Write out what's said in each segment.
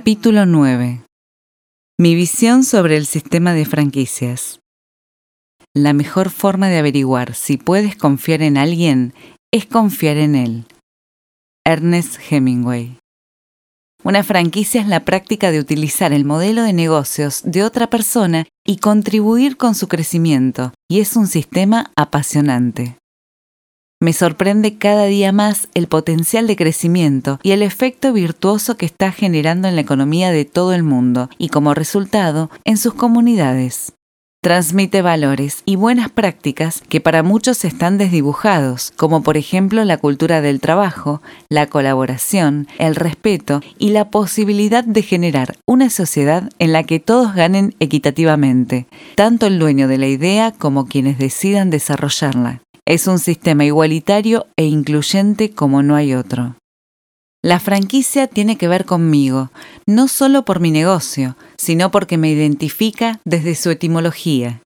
Capítulo 9. Mi visión sobre el sistema de franquicias. La mejor forma de averiguar si puedes confiar en alguien es confiar en él. Ernest Hemingway. Una franquicia es la práctica de utilizar el modelo de negocios de otra persona y contribuir con su crecimiento, y es un sistema apasionante. Me sorprende cada día más el potencial de crecimiento y el efecto virtuoso que está generando en la economía de todo el mundo y como resultado en sus comunidades. Transmite valores y buenas prácticas que para muchos están desdibujados, como por ejemplo la cultura del trabajo, la colaboración, el respeto y la posibilidad de generar una sociedad en la que todos ganen equitativamente, tanto el dueño de la idea como quienes decidan desarrollarla. Es un sistema igualitario e incluyente como no hay otro. La franquicia tiene que ver conmigo, no solo por mi negocio, sino porque me identifica desde su etimología.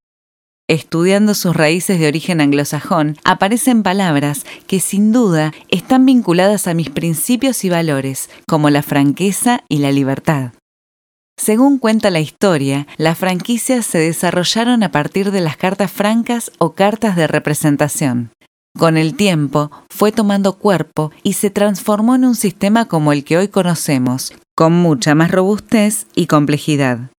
Estudiando sus raíces de origen anglosajón, aparecen palabras que sin duda están vinculadas a mis principios y valores, como la franqueza y la libertad. Según cuenta la historia, las franquicias se desarrollaron a partir de las cartas francas o cartas de representación. Con el tiempo fue tomando cuerpo y se transformó en un sistema como el que hoy conocemos, con mucha más robustez y complejidad.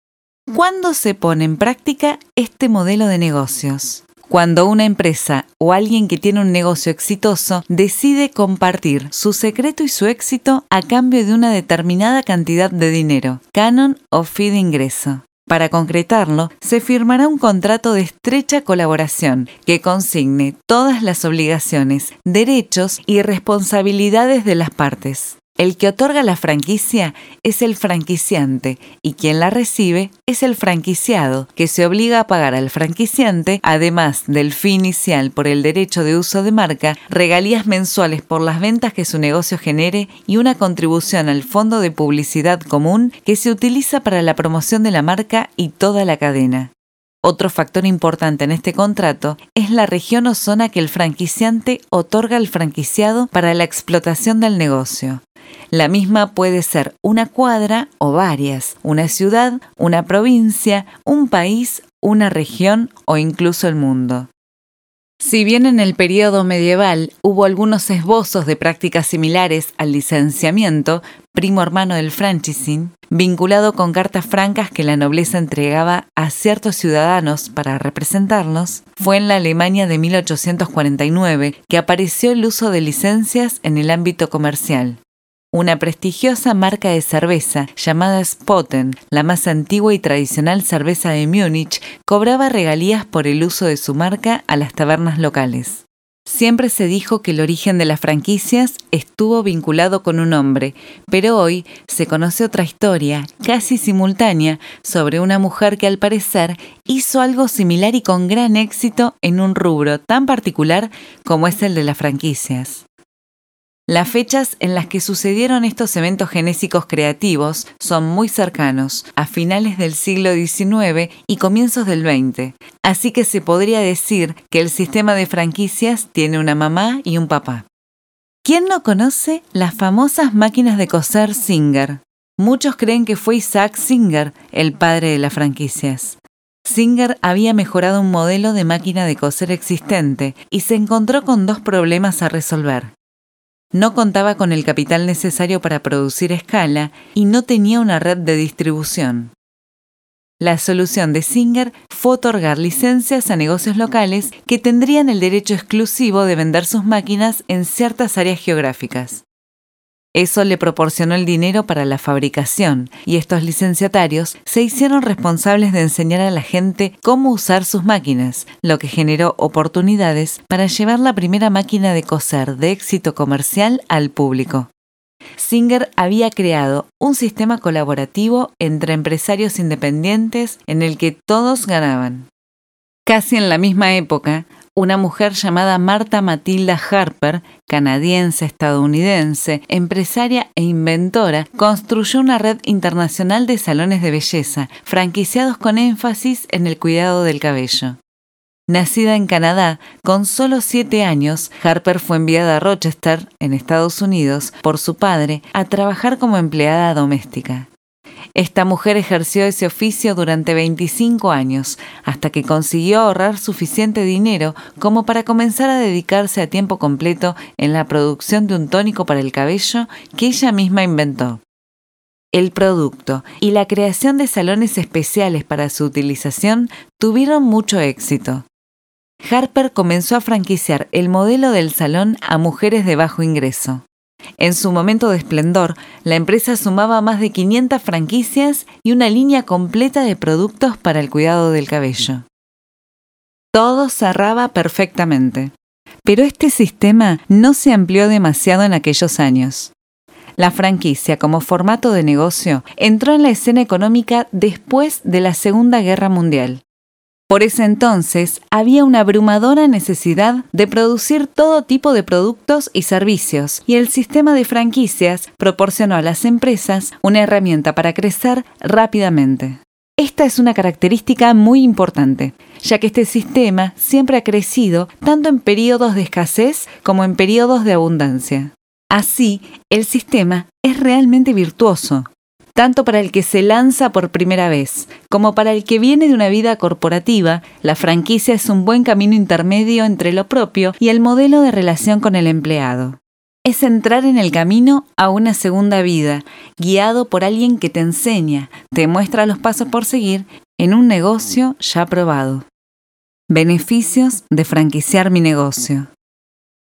¿Cuándo se pone en práctica este modelo de negocios? Cuando una empresa o alguien que tiene un negocio exitoso decide compartir su secreto y su éxito a cambio de una determinada cantidad de dinero, canon o fee de ingreso. Para concretarlo, se firmará un contrato de estrecha colaboración que consigne todas las obligaciones, derechos y responsabilidades de las partes. El que otorga la franquicia es el franquiciante y quien la recibe es el franquiciado, que se obliga a pagar al franquiciante, además del fin inicial por el derecho de uso de marca, regalías mensuales por las ventas que su negocio genere y una contribución al fondo de publicidad común que se utiliza para la promoción de la marca y toda la cadena. Otro factor importante en este contrato es la región o zona que el franquiciante otorga al franquiciado para la explotación del negocio. La misma puede ser una cuadra o varias, una ciudad, una provincia, un país, una región o incluso el mundo. Si bien en el periodo medieval hubo algunos esbozos de prácticas similares al licenciamiento, primo hermano del franchising, vinculado con cartas francas que la nobleza entregaba a ciertos ciudadanos para representarlos, fue en la Alemania de 1849 que apareció el uso de licencias en el ámbito comercial. Una prestigiosa marca de cerveza llamada Spotten, la más antigua y tradicional cerveza de Múnich, cobraba regalías por el uso de su marca a las tabernas locales. Siempre se dijo que el origen de las franquicias estuvo vinculado con un hombre, pero hoy se conoce otra historia, casi simultánea, sobre una mujer que al parecer hizo algo similar y con gran éxito en un rubro tan particular como es el de las franquicias. Las fechas en las que sucedieron estos eventos genésicos creativos son muy cercanos, a finales del siglo XIX y comienzos del XX, así que se podría decir que el sistema de franquicias tiene una mamá y un papá. ¿Quién no conoce las famosas máquinas de coser Singer? Muchos creen que fue Isaac Singer el padre de las franquicias. Singer había mejorado un modelo de máquina de coser existente y se encontró con dos problemas a resolver no contaba con el capital necesario para producir escala y no tenía una red de distribución. La solución de Singer fue otorgar licencias a negocios locales que tendrían el derecho exclusivo de vender sus máquinas en ciertas áreas geográficas. Eso le proporcionó el dinero para la fabricación y estos licenciatarios se hicieron responsables de enseñar a la gente cómo usar sus máquinas, lo que generó oportunidades para llevar la primera máquina de coser de éxito comercial al público. Singer había creado un sistema colaborativo entre empresarios independientes en el que todos ganaban. Casi en la misma época, una mujer llamada Marta Matilda Harper, canadiense-estadounidense, empresaria e inventora, construyó una red internacional de salones de belleza, franquiciados con énfasis en el cuidado del cabello. Nacida en Canadá, con solo siete años, Harper fue enviada a Rochester, en Estados Unidos, por su padre, a trabajar como empleada doméstica. Esta mujer ejerció ese oficio durante 25 años, hasta que consiguió ahorrar suficiente dinero como para comenzar a dedicarse a tiempo completo en la producción de un tónico para el cabello que ella misma inventó. El producto y la creación de salones especiales para su utilización tuvieron mucho éxito. Harper comenzó a franquiciar el modelo del salón a mujeres de bajo ingreso. En su momento de esplendor, la empresa sumaba más de 500 franquicias y una línea completa de productos para el cuidado del cabello. Todo cerraba perfectamente. Pero este sistema no se amplió demasiado en aquellos años. La franquicia como formato de negocio entró en la escena económica después de la Segunda Guerra Mundial. Por ese entonces había una abrumadora necesidad de producir todo tipo de productos y servicios, y el sistema de franquicias proporcionó a las empresas una herramienta para crecer rápidamente. Esta es una característica muy importante, ya que este sistema siempre ha crecido tanto en periodos de escasez como en periodos de abundancia. Así, el sistema es realmente virtuoso, tanto para el que se lanza por primera vez como para el que viene de una vida corporativa, la franquicia es un buen camino intermedio entre lo propio y el modelo de relación con el empleado. Es entrar en el camino a una segunda vida, guiado por alguien que te enseña, te muestra los pasos por seguir en un negocio ya probado. Beneficios de franquiciar mi negocio.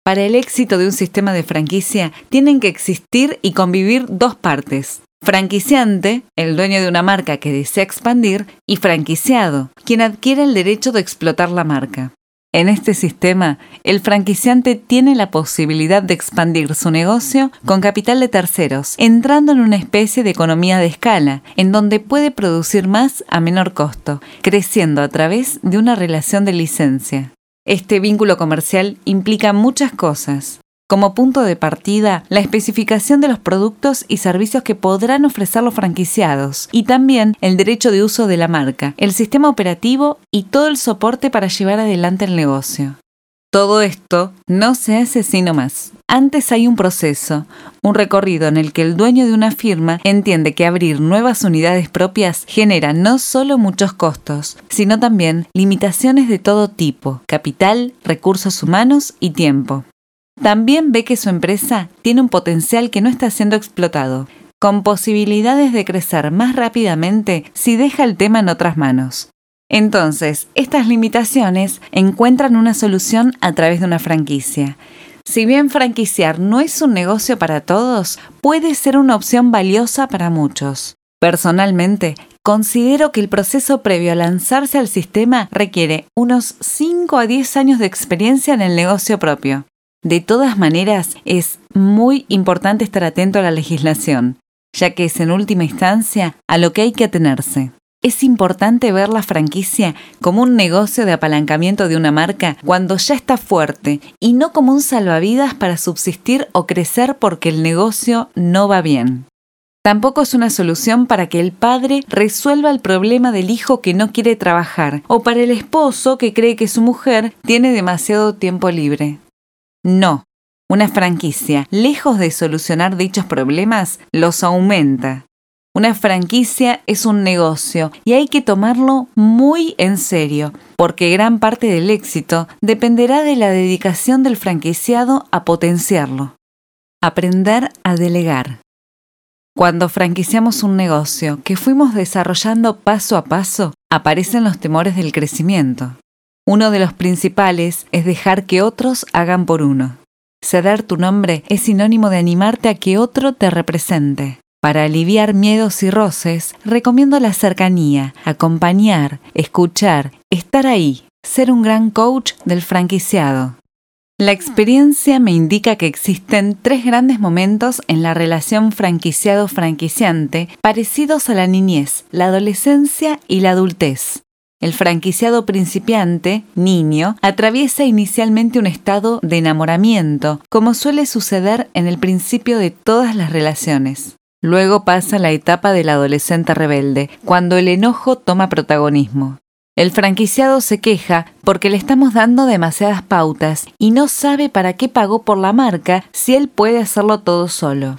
Para el éxito de un sistema de franquicia tienen que existir y convivir dos partes, franquiciante, el dueño de una marca que desea expandir, y franquiciado, quien adquiere el derecho de explotar la marca. En este sistema, el franquiciante tiene la posibilidad de expandir su negocio con capital de terceros, entrando en una especie de economía de escala, en donde puede producir más a menor costo, creciendo a través de una relación de licencia. Este vínculo comercial implica muchas cosas, como punto de partida, la especificación de los productos y servicios que podrán ofrecer los franquiciados y también el derecho de uso de la marca, el sistema operativo y todo el soporte para llevar adelante el negocio. Todo esto no se hace sino más. Antes hay un proceso, un recorrido en el que el dueño de una firma entiende que abrir nuevas unidades propias genera no solo muchos costos, sino también limitaciones de todo tipo, capital, recursos humanos y tiempo. También ve que su empresa tiene un potencial que no está siendo explotado, con posibilidades de crecer más rápidamente si deja el tema en otras manos. Entonces, estas limitaciones encuentran una solución a través de una franquicia. Si bien franquiciar no es un negocio para todos, puede ser una opción valiosa para muchos. Personalmente, considero que el proceso previo a lanzarse al sistema requiere unos 5 a 10 años de experiencia en el negocio propio. De todas maneras, es muy importante estar atento a la legislación, ya que es en última instancia a lo que hay que atenerse. Es importante ver la franquicia como un negocio de apalancamiento de una marca cuando ya está fuerte y no como un salvavidas para subsistir o crecer porque el negocio no va bien. Tampoco es una solución para que el padre resuelva el problema del hijo que no quiere trabajar o para el esposo que cree que su mujer tiene demasiado tiempo libre. No, una franquicia, lejos de solucionar dichos problemas, los aumenta. Una franquicia es un negocio y hay que tomarlo muy en serio, porque gran parte del éxito dependerá de la dedicación del franquiciado a potenciarlo. Aprender a delegar. Cuando franquiciamos un negocio que fuimos desarrollando paso a paso, aparecen los temores del crecimiento. Uno de los principales es dejar que otros hagan por uno. Ceder tu nombre es sinónimo de animarte a que otro te represente. Para aliviar miedos y roces, recomiendo la cercanía, acompañar, escuchar, estar ahí, ser un gran coach del franquiciado. La experiencia me indica que existen tres grandes momentos en la relación franquiciado-franquiciante parecidos a la niñez, la adolescencia y la adultez. El franquiciado principiante, niño, atraviesa inicialmente un estado de enamoramiento, como suele suceder en el principio de todas las relaciones. Luego pasa la etapa del adolescente rebelde, cuando el enojo toma protagonismo. El franquiciado se queja porque le estamos dando demasiadas pautas y no sabe para qué pagó por la marca si él puede hacerlo todo solo.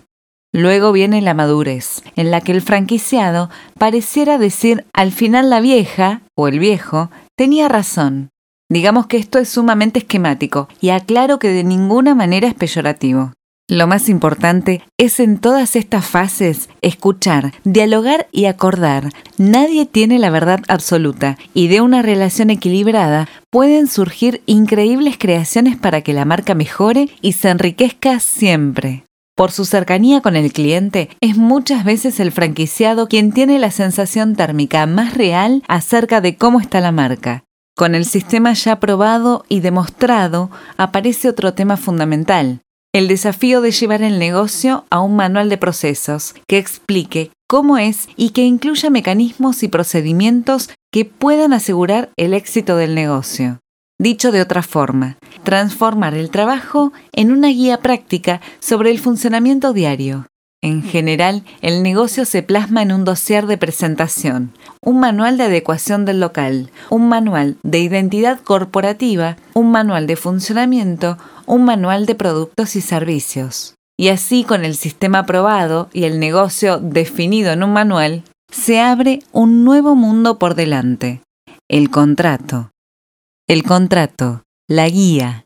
Luego viene la madurez, en la que el franquiciado pareciera decir al final la vieja, o el viejo, tenía razón. Digamos que esto es sumamente esquemático y aclaro que de ninguna manera es peyorativo. Lo más importante es en todas estas fases escuchar, dialogar y acordar. Nadie tiene la verdad absoluta y de una relación equilibrada pueden surgir increíbles creaciones para que la marca mejore y se enriquezca siempre. Por su cercanía con el cliente, es muchas veces el franquiciado quien tiene la sensación térmica más real acerca de cómo está la marca. Con el sistema ya probado y demostrado, aparece otro tema fundamental, el desafío de llevar el negocio a un manual de procesos que explique cómo es y que incluya mecanismos y procedimientos que puedan asegurar el éxito del negocio. Dicho de otra forma, transformar el trabajo en una guía práctica sobre el funcionamiento diario. En general, el negocio se plasma en un dossier de presentación, un manual de adecuación del local, un manual de identidad corporativa, un manual de funcionamiento, un manual de productos y servicios. Y así con el sistema aprobado y el negocio definido en un manual, se abre un nuevo mundo por delante. El contrato. El contrato, la guía.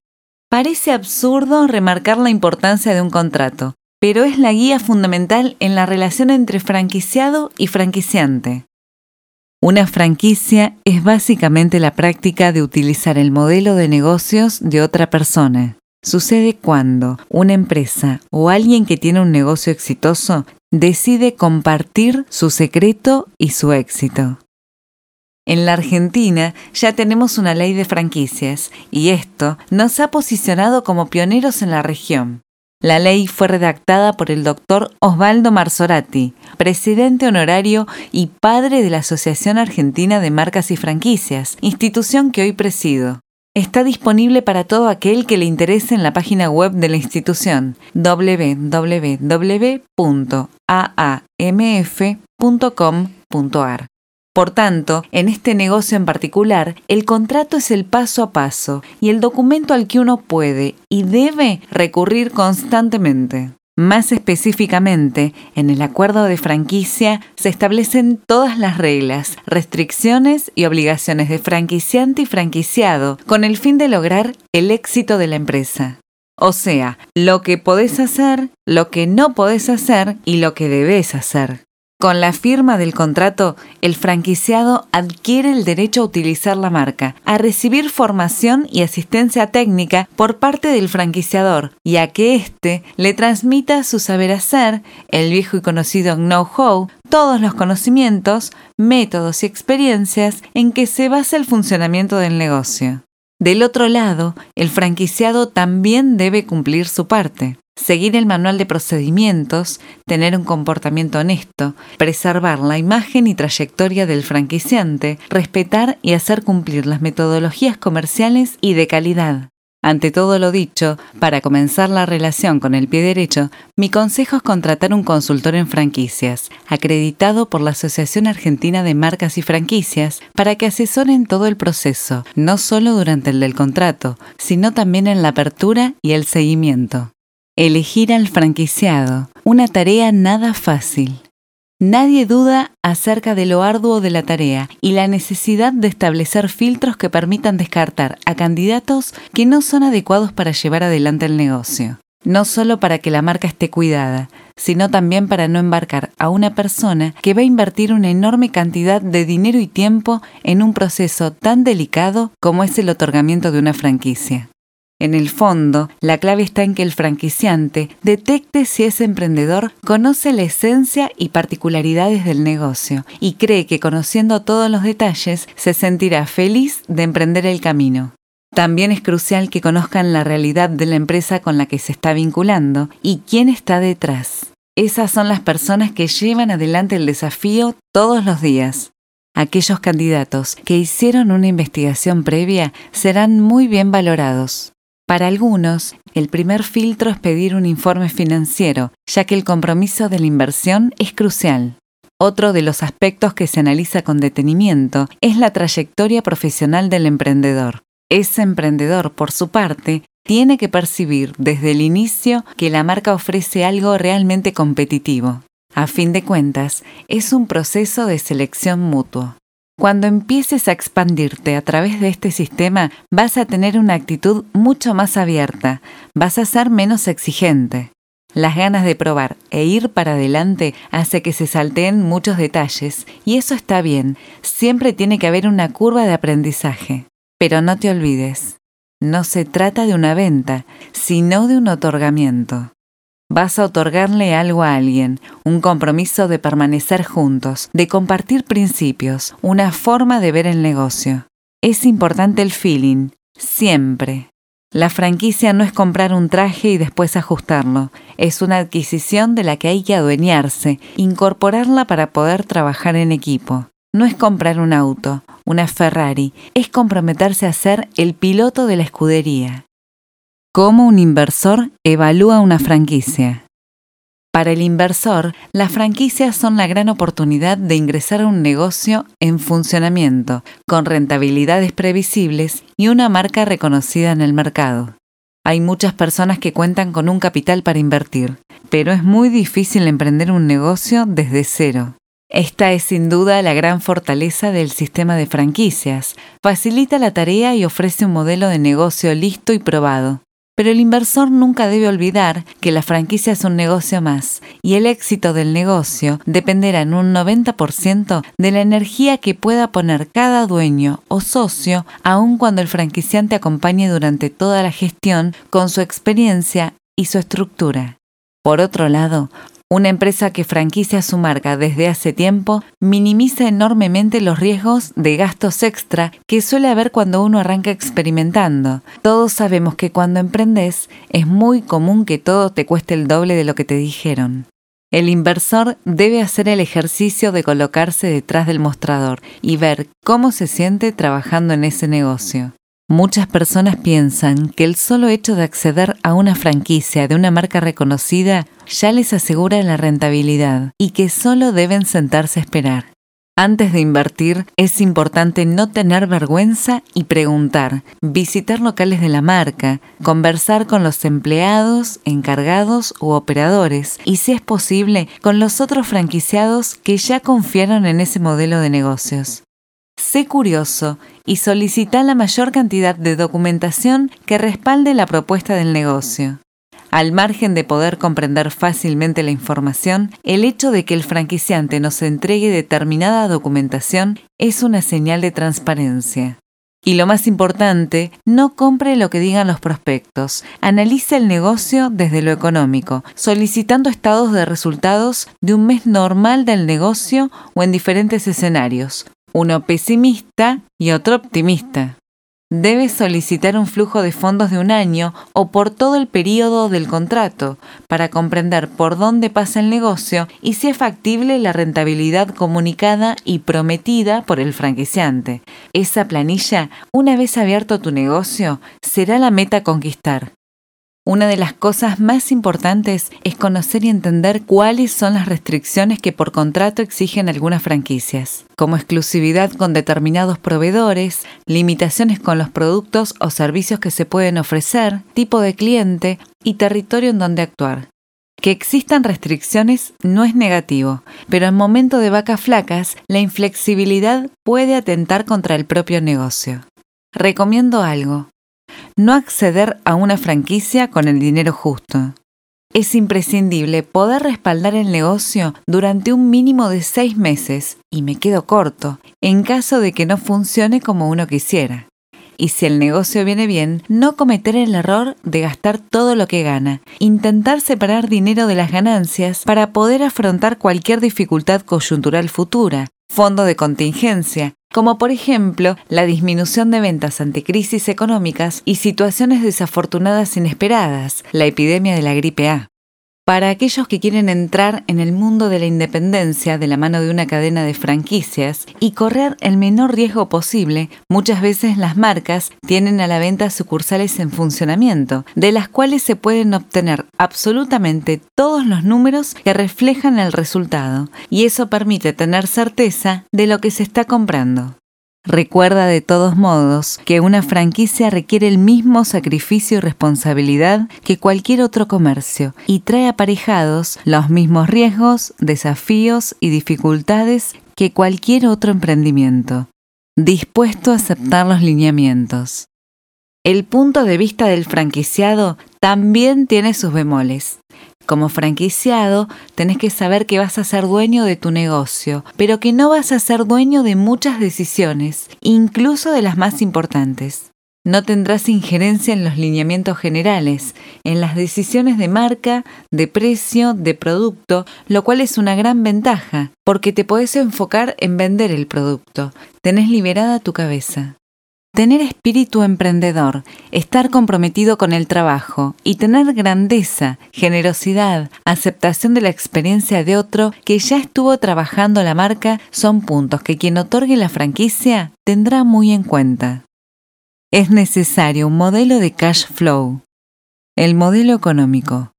Parece absurdo remarcar la importancia de un contrato, pero es la guía fundamental en la relación entre franquiciado y franquiciante. Una franquicia es básicamente la práctica de utilizar el modelo de negocios de otra persona. Sucede cuando una empresa o alguien que tiene un negocio exitoso decide compartir su secreto y su éxito. En la Argentina ya tenemos una ley de franquicias y esto nos ha posicionado como pioneros en la región. La ley fue redactada por el doctor Osvaldo Marzorati, presidente honorario y padre de la Asociación Argentina de Marcas y Franquicias, institución que hoy presido. Está disponible para todo aquel que le interese en la página web de la institución www.aamf.com.ar. Por tanto, en este negocio en particular, el contrato es el paso a paso y el documento al que uno puede y debe recurrir constantemente. Más específicamente, en el acuerdo de franquicia se establecen todas las reglas, restricciones y obligaciones de franquiciante y franquiciado con el fin de lograr el éxito de la empresa. O sea, lo que podés hacer, lo que no podés hacer y lo que debes hacer. Con la firma del contrato, el franquiciado adquiere el derecho a utilizar la marca, a recibir formación y asistencia técnica por parte del franquiciador y a que éste le transmita su saber hacer, el viejo y conocido know-how, todos los conocimientos, métodos y experiencias en que se basa el funcionamiento del negocio. Del otro lado, el franquiciado también debe cumplir su parte seguir el manual de procedimientos, tener un comportamiento honesto, preservar la imagen y trayectoria del franquiciante, respetar y hacer cumplir las metodologías comerciales y de calidad. Ante todo lo dicho, para comenzar la relación con el pie derecho, mi consejo es contratar un consultor en franquicias, acreditado por la Asociación Argentina de Marcas y Franquicias, para que asesoren todo el proceso, no solo durante el del contrato, sino también en la apertura y el seguimiento. Elegir al franquiciado, una tarea nada fácil. Nadie duda acerca de lo arduo de la tarea y la necesidad de establecer filtros que permitan descartar a candidatos que no son adecuados para llevar adelante el negocio. No solo para que la marca esté cuidada, sino también para no embarcar a una persona que va a invertir una enorme cantidad de dinero y tiempo en un proceso tan delicado como es el otorgamiento de una franquicia. En el fondo, la clave está en que el franquiciante detecte si ese emprendedor conoce la esencia y particularidades del negocio y cree que conociendo todos los detalles se sentirá feliz de emprender el camino. También es crucial que conozcan la realidad de la empresa con la que se está vinculando y quién está detrás. Esas son las personas que llevan adelante el desafío todos los días. Aquellos candidatos que hicieron una investigación previa serán muy bien valorados. Para algunos, el primer filtro es pedir un informe financiero, ya que el compromiso de la inversión es crucial. Otro de los aspectos que se analiza con detenimiento es la trayectoria profesional del emprendedor. Ese emprendedor, por su parte, tiene que percibir desde el inicio que la marca ofrece algo realmente competitivo. A fin de cuentas, es un proceso de selección mutuo. Cuando empieces a expandirte a través de este sistema, vas a tener una actitud mucho más abierta, vas a ser menos exigente. Las ganas de probar e ir para adelante hace que se salteen muchos detalles, y eso está bien, siempre tiene que haber una curva de aprendizaje. Pero no te olvides, no se trata de una venta, sino de un otorgamiento. Vas a otorgarle algo a alguien, un compromiso de permanecer juntos, de compartir principios, una forma de ver el negocio. Es importante el feeling, siempre. La franquicia no es comprar un traje y después ajustarlo, es una adquisición de la que hay que adueñarse, incorporarla para poder trabajar en equipo. No es comprar un auto, una Ferrari, es comprometerse a ser el piloto de la escudería. ¿Cómo un inversor evalúa una franquicia? Para el inversor, las franquicias son la gran oportunidad de ingresar a un negocio en funcionamiento, con rentabilidades previsibles y una marca reconocida en el mercado. Hay muchas personas que cuentan con un capital para invertir, pero es muy difícil emprender un negocio desde cero. Esta es sin duda la gran fortaleza del sistema de franquicias. Facilita la tarea y ofrece un modelo de negocio listo y probado. Pero el inversor nunca debe olvidar que la franquicia es un negocio más y el éxito del negocio dependerá en un 90% de la energía que pueda poner cada dueño o socio, aun cuando el franquiciante acompañe durante toda la gestión con su experiencia y su estructura. Por otro lado, una empresa que franquicia su marca desde hace tiempo minimiza enormemente los riesgos de gastos extra que suele haber cuando uno arranca experimentando. Todos sabemos que cuando emprendes es muy común que todo te cueste el doble de lo que te dijeron. El inversor debe hacer el ejercicio de colocarse detrás del mostrador y ver cómo se siente trabajando en ese negocio. Muchas personas piensan que el solo hecho de acceder a una franquicia de una marca reconocida ya les asegura la rentabilidad y que solo deben sentarse a esperar. Antes de invertir, es importante no tener vergüenza y preguntar, visitar locales de la marca, conversar con los empleados, encargados u operadores y, si es posible, con los otros franquiciados que ya confiaron en ese modelo de negocios. Sé curioso y solicita la mayor cantidad de documentación que respalde la propuesta del negocio. Al margen de poder comprender fácilmente la información, el hecho de que el franquiciante nos entregue determinada documentación es una señal de transparencia. Y lo más importante, no compre lo que digan los prospectos. Analice el negocio desde lo económico, solicitando estados de resultados de un mes normal del negocio o en diferentes escenarios, uno pesimista y otro optimista. Debes solicitar un flujo de fondos de un año o por todo el periodo del contrato para comprender por dónde pasa el negocio y si es factible la rentabilidad comunicada y prometida por el franquiciante. Esa planilla, una vez abierto tu negocio, será la meta a conquistar. Una de las cosas más importantes es conocer y entender cuáles son las restricciones que por contrato exigen algunas franquicias, como exclusividad con determinados proveedores, limitaciones con los productos o servicios que se pueden ofrecer, tipo de cliente y territorio en donde actuar. Que existan restricciones no es negativo, pero en momento de vacas flacas, la inflexibilidad puede atentar contra el propio negocio. Recomiendo algo no acceder a una franquicia con el dinero justo. Es imprescindible poder respaldar el negocio durante un mínimo de seis meses, y me quedo corto, en caso de que no funcione como uno quisiera. Y si el negocio viene bien, no cometer el error de gastar todo lo que gana, intentar separar dinero de las ganancias para poder afrontar cualquier dificultad coyuntural futura, fondo de contingencia, como por ejemplo la disminución de ventas ante crisis económicas y situaciones desafortunadas inesperadas, la epidemia de la gripe A. Para aquellos que quieren entrar en el mundo de la independencia de la mano de una cadena de franquicias y correr el menor riesgo posible, muchas veces las marcas tienen a la venta sucursales en funcionamiento, de las cuales se pueden obtener absolutamente todos los números que reflejan el resultado, y eso permite tener certeza de lo que se está comprando. Recuerda de todos modos que una franquicia requiere el mismo sacrificio y responsabilidad que cualquier otro comercio y trae aparejados los mismos riesgos, desafíos y dificultades que cualquier otro emprendimiento. Dispuesto a aceptar los lineamientos. El punto de vista del franquiciado también tiene sus bemoles. Como franquiciado, tenés que saber que vas a ser dueño de tu negocio, pero que no vas a ser dueño de muchas decisiones, incluso de las más importantes. No tendrás injerencia en los lineamientos generales, en las decisiones de marca, de precio, de producto, lo cual es una gran ventaja, porque te podés enfocar en vender el producto. Tenés liberada tu cabeza. Tener espíritu emprendedor, estar comprometido con el trabajo y tener grandeza, generosidad, aceptación de la experiencia de otro que ya estuvo trabajando la marca son puntos que quien otorgue la franquicia tendrá muy en cuenta. Es necesario un modelo de cash flow. El modelo económico.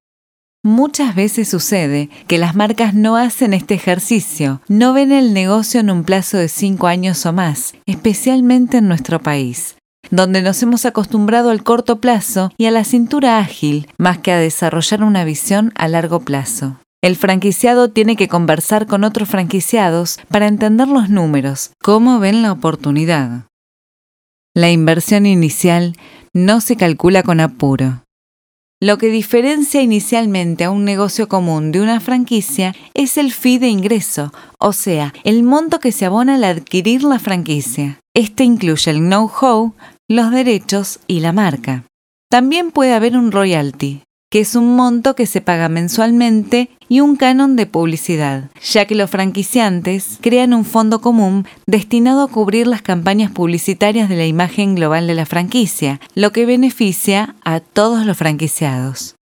Muchas veces sucede que las marcas no hacen este ejercicio, no ven el negocio en un plazo de cinco años o más, especialmente en nuestro país, donde nos hemos acostumbrado al corto plazo y a la cintura ágil, más que a desarrollar una visión a largo plazo. El franquiciado tiene que conversar con otros franquiciados para entender los números, cómo ven la oportunidad. La inversión inicial no se calcula con apuro. Lo que diferencia inicialmente a un negocio común de una franquicia es el fee de ingreso, o sea, el monto que se abona al adquirir la franquicia. Este incluye el know-how, los derechos y la marca. También puede haber un royalty, que es un monto que se paga mensualmente y un canon de publicidad, ya que los franquiciantes crean un fondo común destinado a cubrir las campañas publicitarias de la imagen global de la franquicia, lo que beneficia a todos los franquiciados.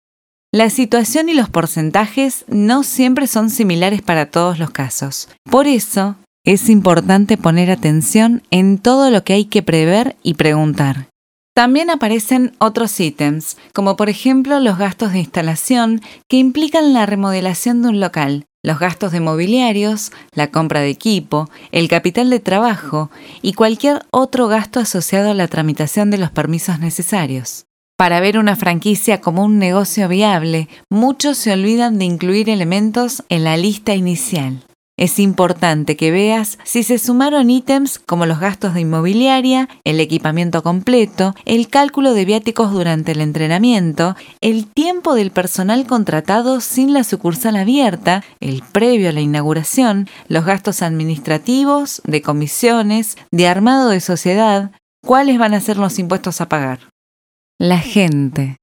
La situación y los porcentajes no siempre son similares para todos los casos. Por eso, es importante poner atención en todo lo que hay que prever y preguntar. También aparecen otros ítems, como por ejemplo los gastos de instalación que implican la remodelación de un local, los gastos de mobiliarios, la compra de equipo, el capital de trabajo y cualquier otro gasto asociado a la tramitación de los permisos necesarios. Para ver una franquicia como un negocio viable, muchos se olvidan de incluir elementos en la lista inicial. Es importante que veas si se sumaron ítems como los gastos de inmobiliaria, el equipamiento completo, el cálculo de viáticos durante el entrenamiento, el tiempo del personal contratado sin la sucursal abierta, el previo a la inauguración, los gastos administrativos, de comisiones, de armado de sociedad, cuáles van a ser los impuestos a pagar. La gente.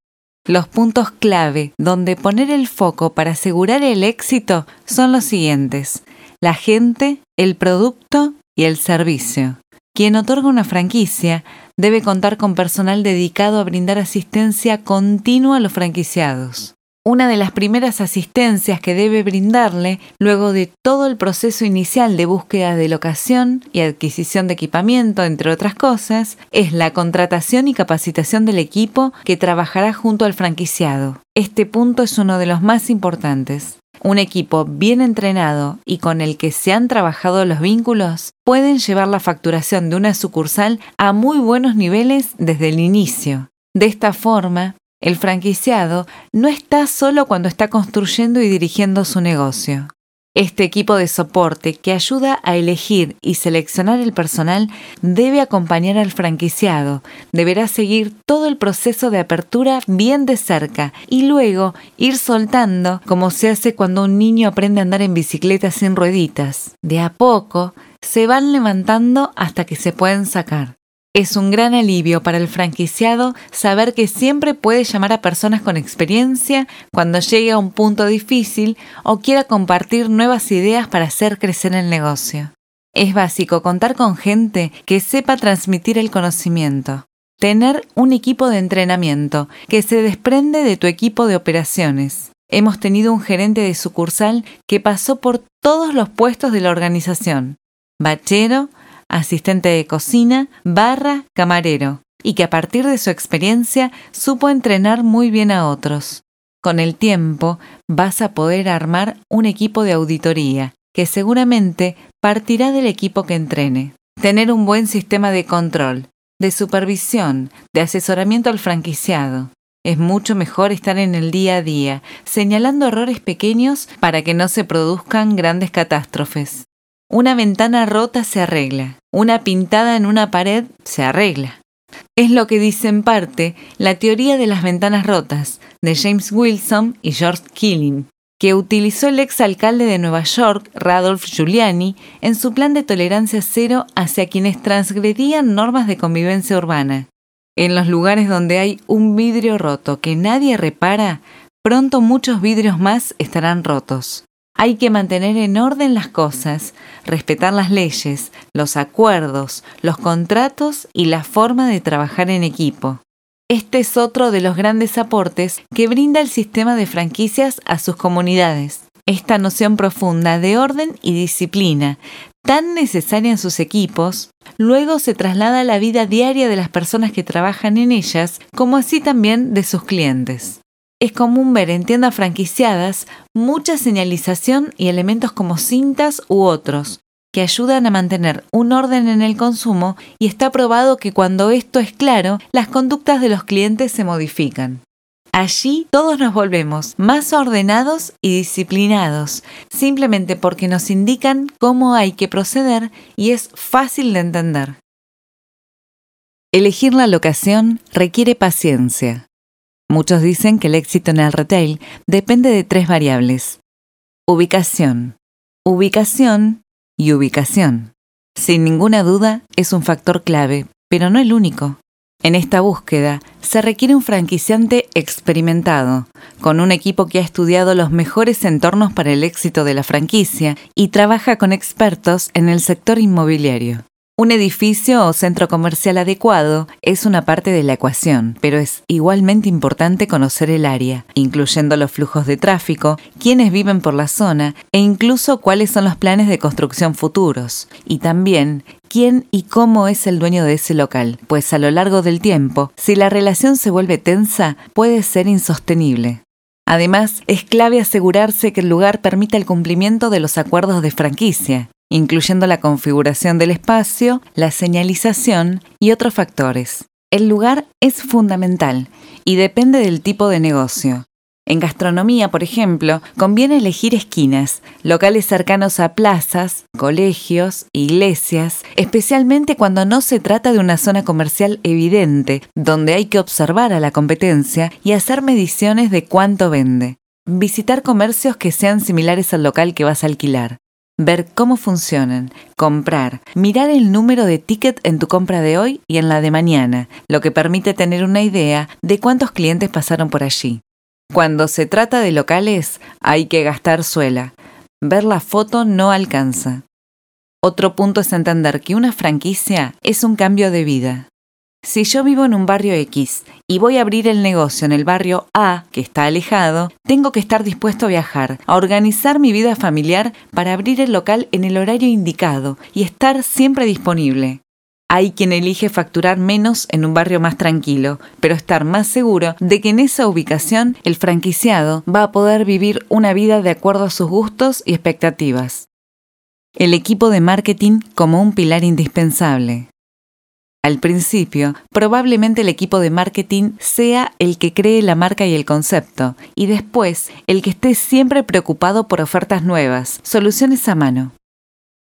Los puntos clave donde poner el foco para asegurar el éxito son los siguientes la gente, el producto y el servicio. Quien otorga una franquicia debe contar con personal dedicado a brindar asistencia continua a los franquiciados. Una de las primeras asistencias que debe brindarle, luego de todo el proceso inicial de búsqueda de locación y adquisición de equipamiento, entre otras cosas, es la contratación y capacitación del equipo que trabajará junto al franquiciado. Este punto es uno de los más importantes un equipo bien entrenado y con el que se han trabajado los vínculos pueden llevar la facturación de una sucursal a muy buenos niveles desde el inicio. De esta forma, el franquiciado no está solo cuando está construyendo y dirigiendo su negocio. Este equipo de soporte que ayuda a elegir y seleccionar el personal debe acompañar al franquiciado, deberá seguir todo el proceso de apertura bien de cerca y luego ir soltando como se hace cuando un niño aprende a andar en bicicleta sin rueditas. De a poco se van levantando hasta que se pueden sacar. Es un gran alivio para el franquiciado saber que siempre puede llamar a personas con experiencia cuando llegue a un punto difícil o quiera compartir nuevas ideas para hacer crecer el negocio. Es básico contar con gente que sepa transmitir el conocimiento. Tener un equipo de entrenamiento que se desprende de tu equipo de operaciones. Hemos tenido un gerente de sucursal que pasó por todos los puestos de la organización. Bachero, asistente de cocina, barra, camarero, y que a partir de su experiencia supo entrenar muy bien a otros. Con el tiempo vas a poder armar un equipo de auditoría, que seguramente partirá del equipo que entrene. Tener un buen sistema de control, de supervisión, de asesoramiento al franquiciado. Es mucho mejor estar en el día a día, señalando errores pequeños para que no se produzcan grandes catástrofes. Una ventana rota se arregla, una pintada en una pared se arregla. Es lo que dice en parte la teoría de las ventanas rotas de James Wilson y George Killing, que utilizó el exalcalde de Nueva York, Radolf Giuliani, en su plan de tolerancia cero hacia quienes transgredían normas de convivencia urbana. En los lugares donde hay un vidrio roto que nadie repara, pronto muchos vidrios más estarán rotos. Hay que mantener en orden las cosas, respetar las leyes, los acuerdos, los contratos y la forma de trabajar en equipo. Este es otro de los grandes aportes que brinda el sistema de franquicias a sus comunidades. Esta noción profunda de orden y disciplina, tan necesaria en sus equipos, luego se traslada a la vida diaria de las personas que trabajan en ellas, como así también de sus clientes. Es común ver en tiendas franquiciadas mucha señalización y elementos como cintas u otros, que ayudan a mantener un orden en el consumo y está probado que cuando esto es claro, las conductas de los clientes se modifican. Allí todos nos volvemos más ordenados y disciplinados, simplemente porque nos indican cómo hay que proceder y es fácil de entender. Elegir la locación requiere paciencia. Muchos dicen que el éxito en el retail depende de tres variables. Ubicación. Ubicación y ubicación. Sin ninguna duda, es un factor clave, pero no el único. En esta búsqueda se requiere un franquiciante experimentado, con un equipo que ha estudiado los mejores entornos para el éxito de la franquicia y trabaja con expertos en el sector inmobiliario. Un edificio o centro comercial adecuado es una parte de la ecuación, pero es igualmente importante conocer el área, incluyendo los flujos de tráfico, quiénes viven por la zona e incluso cuáles son los planes de construcción futuros, y también quién y cómo es el dueño de ese local, pues a lo largo del tiempo, si la relación se vuelve tensa, puede ser insostenible. Además, es clave asegurarse que el lugar permita el cumplimiento de los acuerdos de franquicia, incluyendo la configuración del espacio, la señalización y otros factores. El lugar es fundamental y depende del tipo de negocio. En gastronomía, por ejemplo, conviene elegir esquinas, locales cercanos a plazas, colegios, iglesias, especialmente cuando no se trata de una zona comercial evidente, donde hay que observar a la competencia y hacer mediciones de cuánto vende. Visitar comercios que sean similares al local que vas a alquilar ver cómo funcionan, comprar, mirar el número de ticket en tu compra de hoy y en la de mañana, lo que permite tener una idea de cuántos clientes pasaron por allí. Cuando se trata de locales, hay que gastar suela. Ver la foto no alcanza. Otro punto es entender que una franquicia es un cambio de vida. Si yo vivo en un barrio X y voy a abrir el negocio en el barrio A, que está alejado, tengo que estar dispuesto a viajar, a organizar mi vida familiar para abrir el local en el horario indicado y estar siempre disponible. Hay quien elige facturar menos en un barrio más tranquilo, pero estar más seguro de que en esa ubicación el franquiciado va a poder vivir una vida de acuerdo a sus gustos y expectativas. El equipo de marketing como un pilar indispensable. Al principio, probablemente el equipo de marketing sea el que cree la marca y el concepto, y después el que esté siempre preocupado por ofertas nuevas, soluciones a mano.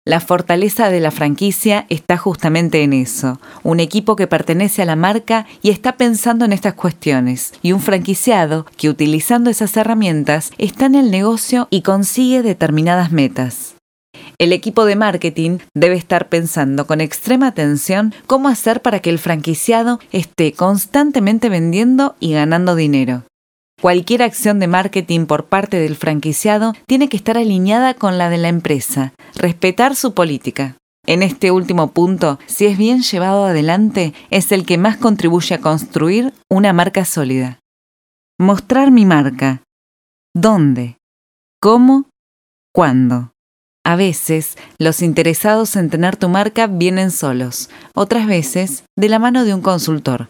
La fortaleza de la franquicia está justamente en eso, un equipo que pertenece a la marca y está pensando en estas cuestiones, y un franquiciado que utilizando esas herramientas está en el negocio y consigue determinadas metas. El equipo de marketing debe estar pensando con extrema atención cómo hacer para que el franquiciado esté constantemente vendiendo y ganando dinero. Cualquier acción de marketing por parte del franquiciado tiene que estar alineada con la de la empresa, respetar su política. En este último punto, si es bien llevado adelante, es el que más contribuye a construir una marca sólida. Mostrar mi marca. ¿Dónde? ¿Cómo? ¿Cuándo? A veces, los interesados en tener tu marca vienen solos, otras veces, de la mano de un consultor.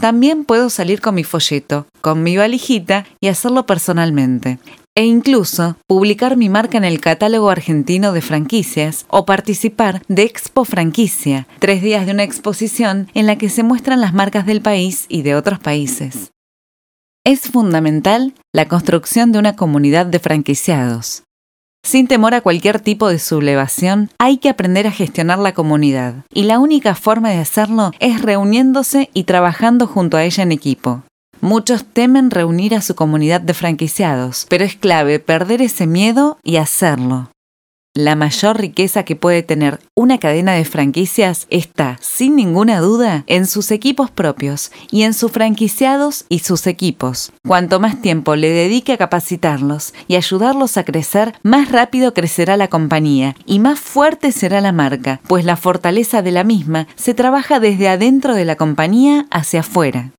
También puedo salir con mi folleto, con mi valijita y hacerlo personalmente. e incluso publicar mi marca en el catálogo argentino de franquicias o participar de Expo Franquicia, tres días de una exposición en la que se muestran las marcas del país y de otros países. Es fundamental la construcción de una comunidad de franquiciados. Sin temor a cualquier tipo de sublevación, hay que aprender a gestionar la comunidad, y la única forma de hacerlo es reuniéndose y trabajando junto a ella en equipo. Muchos temen reunir a su comunidad de franquiciados, pero es clave perder ese miedo y hacerlo. La mayor riqueza que puede tener una cadena de franquicias está, sin ninguna duda, en sus equipos propios y en sus franquiciados y sus equipos. Cuanto más tiempo le dedique a capacitarlos y ayudarlos a crecer, más rápido crecerá la compañía y más fuerte será la marca, pues la fortaleza de la misma se trabaja desde adentro de la compañía hacia afuera.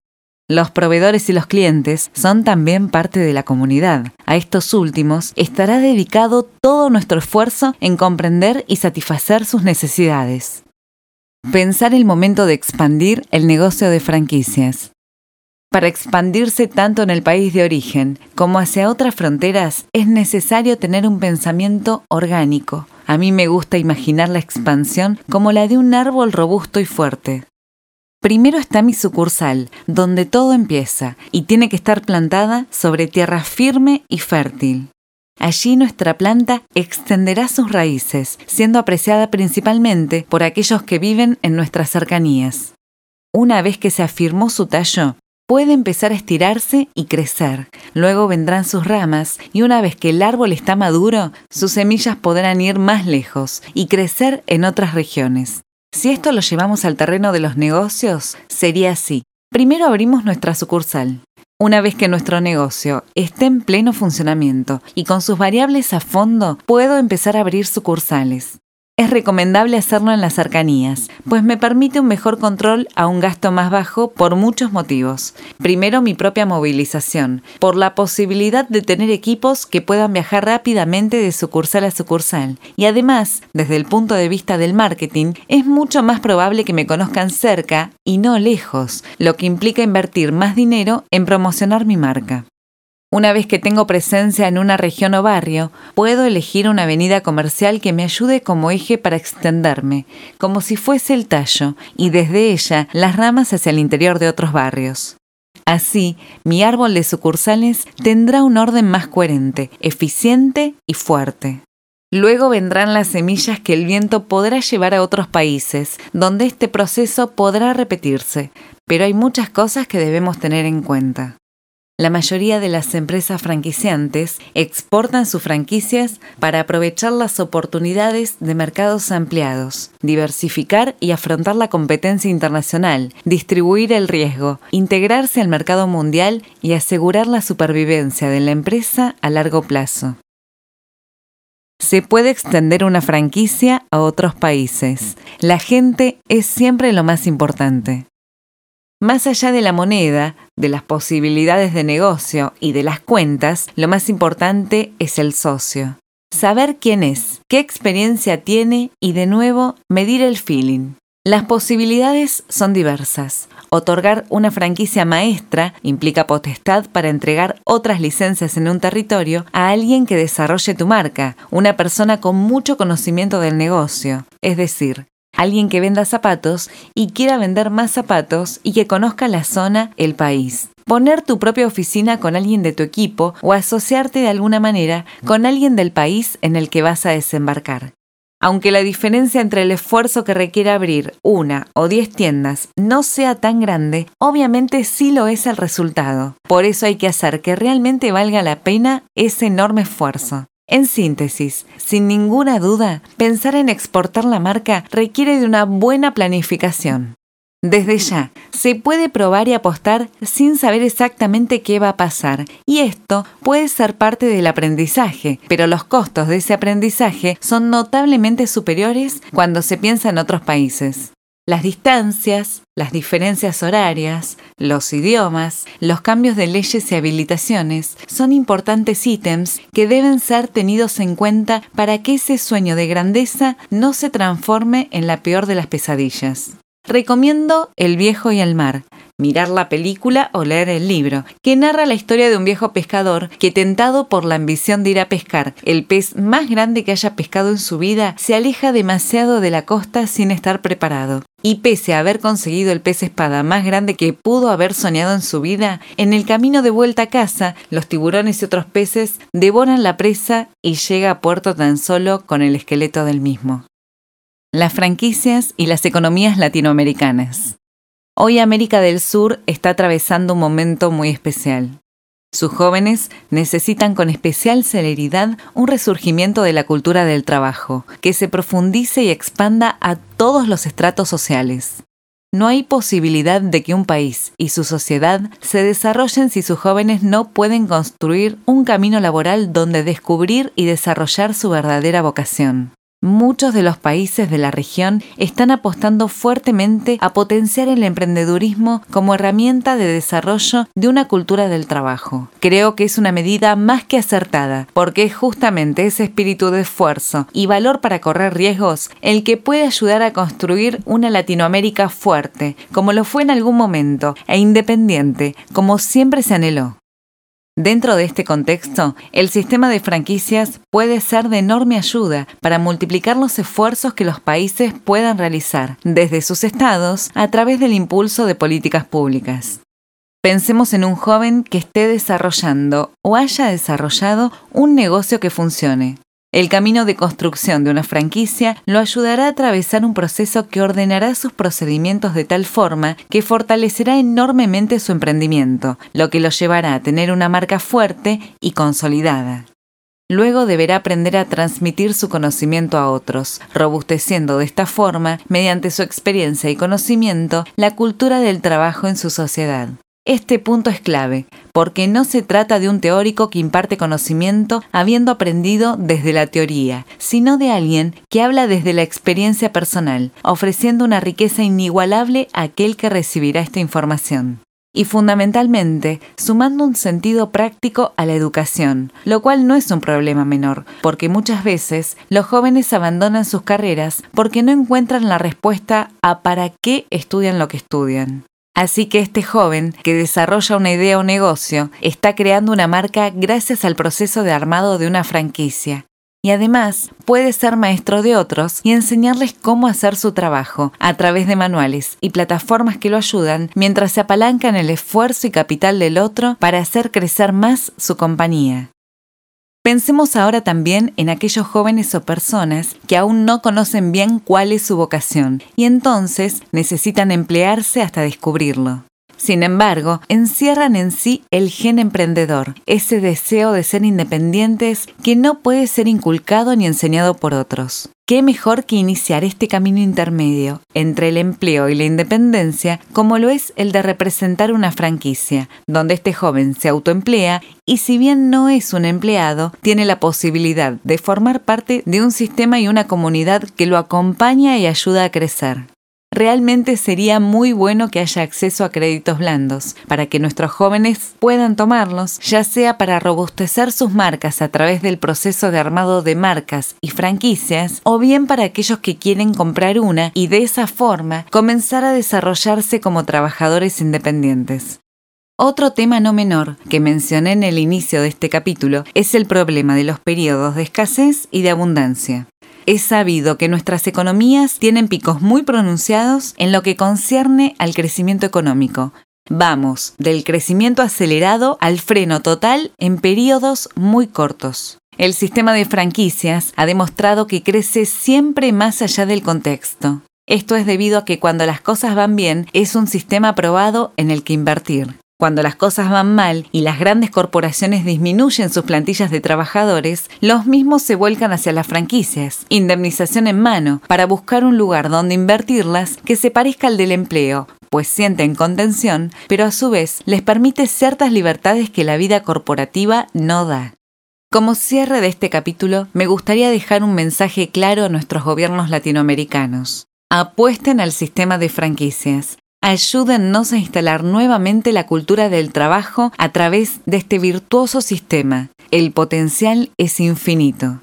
Los proveedores y los clientes son también parte de la comunidad. A estos últimos estará dedicado todo nuestro esfuerzo en comprender y satisfacer sus necesidades. Pensar el momento de expandir el negocio de franquicias. Para expandirse tanto en el país de origen como hacia otras fronteras es necesario tener un pensamiento orgánico. A mí me gusta imaginar la expansión como la de un árbol robusto y fuerte. Primero está mi sucursal, donde todo empieza, y tiene que estar plantada sobre tierra firme y fértil. Allí nuestra planta extenderá sus raíces, siendo apreciada principalmente por aquellos que viven en nuestras cercanías. Una vez que se afirmó su tallo, puede empezar a estirarse y crecer. Luego vendrán sus ramas y una vez que el árbol está maduro, sus semillas podrán ir más lejos y crecer en otras regiones. Si esto lo llevamos al terreno de los negocios, sería así. Primero abrimos nuestra sucursal. Una vez que nuestro negocio esté en pleno funcionamiento y con sus variables a fondo, puedo empezar a abrir sucursales. Es recomendable hacerlo en las cercanías, pues me permite un mejor control a un gasto más bajo por muchos motivos. Primero, mi propia movilización, por la posibilidad de tener equipos que puedan viajar rápidamente de sucursal a sucursal. Y además, desde el punto de vista del marketing, es mucho más probable que me conozcan cerca y no lejos, lo que implica invertir más dinero en promocionar mi marca. Una vez que tengo presencia en una región o barrio, puedo elegir una avenida comercial que me ayude como eje para extenderme, como si fuese el tallo, y desde ella las ramas hacia el interior de otros barrios. Así, mi árbol de sucursales tendrá un orden más coherente, eficiente y fuerte. Luego vendrán las semillas que el viento podrá llevar a otros países, donde este proceso podrá repetirse, pero hay muchas cosas que debemos tener en cuenta. La mayoría de las empresas franquiciantes exportan sus franquicias para aprovechar las oportunidades de mercados ampliados, diversificar y afrontar la competencia internacional, distribuir el riesgo, integrarse al mercado mundial y asegurar la supervivencia de la empresa a largo plazo. Se puede extender una franquicia a otros países. La gente es siempre lo más importante. Más allá de la moneda, de las posibilidades de negocio y de las cuentas, lo más importante es el socio. Saber quién es, qué experiencia tiene y de nuevo medir el feeling. Las posibilidades son diversas. Otorgar una franquicia maestra implica potestad para entregar otras licencias en un territorio a alguien que desarrolle tu marca, una persona con mucho conocimiento del negocio. Es decir, alguien que venda zapatos y quiera vender más zapatos y que conozca la zona, el país. Poner tu propia oficina con alguien de tu equipo o asociarte de alguna manera con alguien del país en el que vas a desembarcar. Aunque la diferencia entre el esfuerzo que requiere abrir una o diez tiendas no sea tan grande, obviamente sí lo es el resultado. Por eso hay que hacer que realmente valga la pena ese enorme esfuerzo. En síntesis, sin ninguna duda, pensar en exportar la marca requiere de una buena planificación. Desde ya, se puede probar y apostar sin saber exactamente qué va a pasar, y esto puede ser parte del aprendizaje, pero los costos de ese aprendizaje son notablemente superiores cuando se piensa en otros países. Las distancias, las diferencias horarias, los idiomas, los cambios de leyes y habilitaciones son importantes ítems que deben ser tenidos en cuenta para que ese sueño de grandeza no se transforme en la peor de las pesadillas. Recomiendo El viejo y el mar, mirar la película o leer el libro, que narra la historia de un viejo pescador que tentado por la ambición de ir a pescar el pez más grande que haya pescado en su vida, se aleja demasiado de la costa sin estar preparado. Y pese a haber conseguido el pez espada más grande que pudo haber soñado en su vida, en el camino de vuelta a casa, los tiburones y otros peces devoran la presa y llega a puerto tan solo con el esqueleto del mismo. Las franquicias y las economías latinoamericanas. Hoy América del Sur está atravesando un momento muy especial. Sus jóvenes necesitan con especial celeridad un resurgimiento de la cultura del trabajo, que se profundice y expanda a todos los estratos sociales. No hay posibilidad de que un país y su sociedad se desarrollen si sus jóvenes no pueden construir un camino laboral donde descubrir y desarrollar su verdadera vocación. Muchos de los países de la región están apostando fuertemente a potenciar el emprendedurismo como herramienta de desarrollo de una cultura del trabajo. Creo que es una medida más que acertada, porque es justamente ese espíritu de esfuerzo y valor para correr riesgos el que puede ayudar a construir una Latinoamérica fuerte, como lo fue en algún momento, e independiente, como siempre se anheló. Dentro de este contexto, el sistema de franquicias puede ser de enorme ayuda para multiplicar los esfuerzos que los países puedan realizar desde sus estados a través del impulso de políticas públicas. Pensemos en un joven que esté desarrollando o haya desarrollado un negocio que funcione, el camino de construcción de una franquicia lo ayudará a atravesar un proceso que ordenará sus procedimientos de tal forma que fortalecerá enormemente su emprendimiento, lo que lo llevará a tener una marca fuerte y consolidada. Luego deberá aprender a transmitir su conocimiento a otros, robusteciendo de esta forma, mediante su experiencia y conocimiento, la cultura del trabajo en su sociedad. Este punto es clave, porque no se trata de un teórico que imparte conocimiento habiendo aprendido desde la teoría, sino de alguien que habla desde la experiencia personal, ofreciendo una riqueza inigualable a aquel que recibirá esta información y fundamentalmente sumando un sentido práctico a la educación, lo cual no es un problema menor, porque muchas veces los jóvenes abandonan sus carreras porque no encuentran la respuesta a para qué estudian lo que estudian. Así que este joven, que desarrolla una idea o negocio, está creando una marca gracias al proceso de armado de una franquicia. Y además puede ser maestro de otros y enseñarles cómo hacer su trabajo a través de manuales y plataformas que lo ayudan mientras se apalancan el esfuerzo y capital del otro para hacer crecer más su compañía. Pensemos ahora también en aquellos jóvenes o personas que aún no conocen bien cuál es su vocación y entonces necesitan emplearse hasta descubrirlo. Sin embargo, encierran en sí el gen emprendedor, ese deseo de ser independientes que no puede ser inculcado ni enseñado por otros. ¿Qué mejor que iniciar este camino intermedio entre el empleo y la independencia como lo es el de representar una franquicia, donde este joven se autoemplea y si bien no es un empleado, tiene la posibilidad de formar parte de un sistema y una comunidad que lo acompaña y ayuda a crecer? Realmente sería muy bueno que haya acceso a créditos blandos para que nuestros jóvenes puedan tomarlos, ya sea para robustecer sus marcas a través del proceso de armado de marcas y franquicias, o bien para aquellos que quieren comprar una y de esa forma comenzar a desarrollarse como trabajadores independientes. Otro tema no menor que mencioné en el inicio de este capítulo es el problema de los periodos de escasez y de abundancia es sabido que nuestras economías tienen picos muy pronunciados en lo que concierne al crecimiento económico. Vamos del crecimiento acelerado al freno total en periodos muy cortos. El sistema de franquicias ha demostrado que crece siempre más allá del contexto. Esto es debido a que cuando las cosas van bien es un sistema probado en el que invertir. Cuando las cosas van mal y las grandes corporaciones disminuyen sus plantillas de trabajadores, los mismos se vuelcan hacia las franquicias, indemnización en mano, para buscar un lugar donde invertirlas que se parezca al del empleo, pues sienten contención, pero a su vez les permite ciertas libertades que la vida corporativa no da. Como cierre de este capítulo, me gustaría dejar un mensaje claro a nuestros gobiernos latinoamericanos. Apuesten al sistema de franquicias. Ayúdennos a instalar nuevamente la cultura del trabajo a través de este virtuoso sistema. El potencial es infinito.